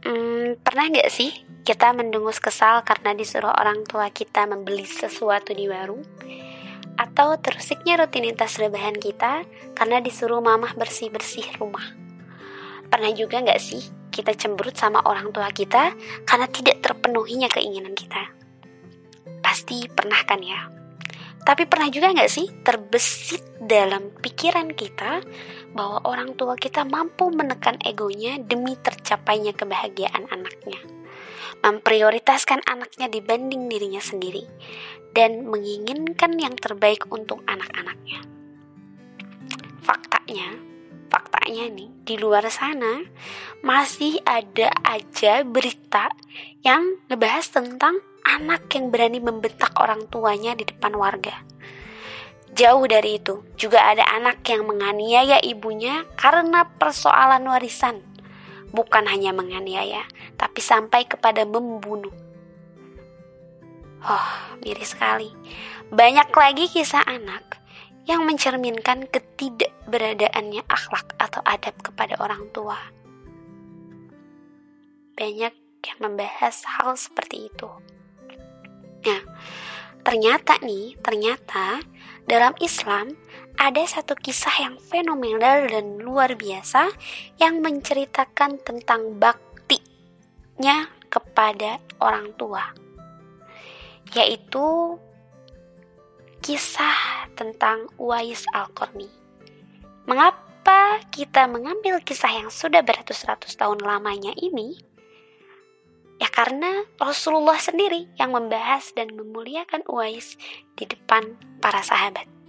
Hmm, pernah nggak sih kita mendengus kesal karena disuruh orang tua kita membeli sesuatu di warung? Atau terusiknya rutinitas rebahan kita karena disuruh mamah bersih-bersih rumah? Pernah juga nggak sih kita cemberut sama orang tua kita karena tidak terpenuhinya keinginan kita? Pasti pernah kan ya? Tapi pernah juga nggak sih terbesit dalam pikiran kita bahwa orang tua kita mampu menekan egonya demi tercapainya kebahagiaan anaknya, memprioritaskan anaknya dibanding dirinya sendiri, dan menginginkan yang terbaik untuk anak-anaknya. Faktanya, faktanya nih di luar sana masih ada aja berita yang ngebahas tentang anak yang berani membentak orang tuanya di depan warga. Jauh dari itu, juga ada anak yang menganiaya ibunya karena persoalan warisan. Bukan hanya menganiaya, tapi sampai kepada membunuh. Oh, miris sekali. Banyak lagi kisah anak yang mencerminkan ketidakberadaannya akhlak atau adab kepada orang tua. Banyak yang membahas hal seperti itu. Ternyata nih, ternyata dalam Islam ada satu kisah yang fenomenal dan luar biasa yang menceritakan tentang baktinya kepada orang tua. Yaitu kisah tentang Uwais Al-Qarni. Mengapa kita mengambil kisah yang sudah beratus-ratus tahun lamanya ini? Karena Rasulullah sendiri yang membahas dan memuliakan Uwais di depan para sahabat.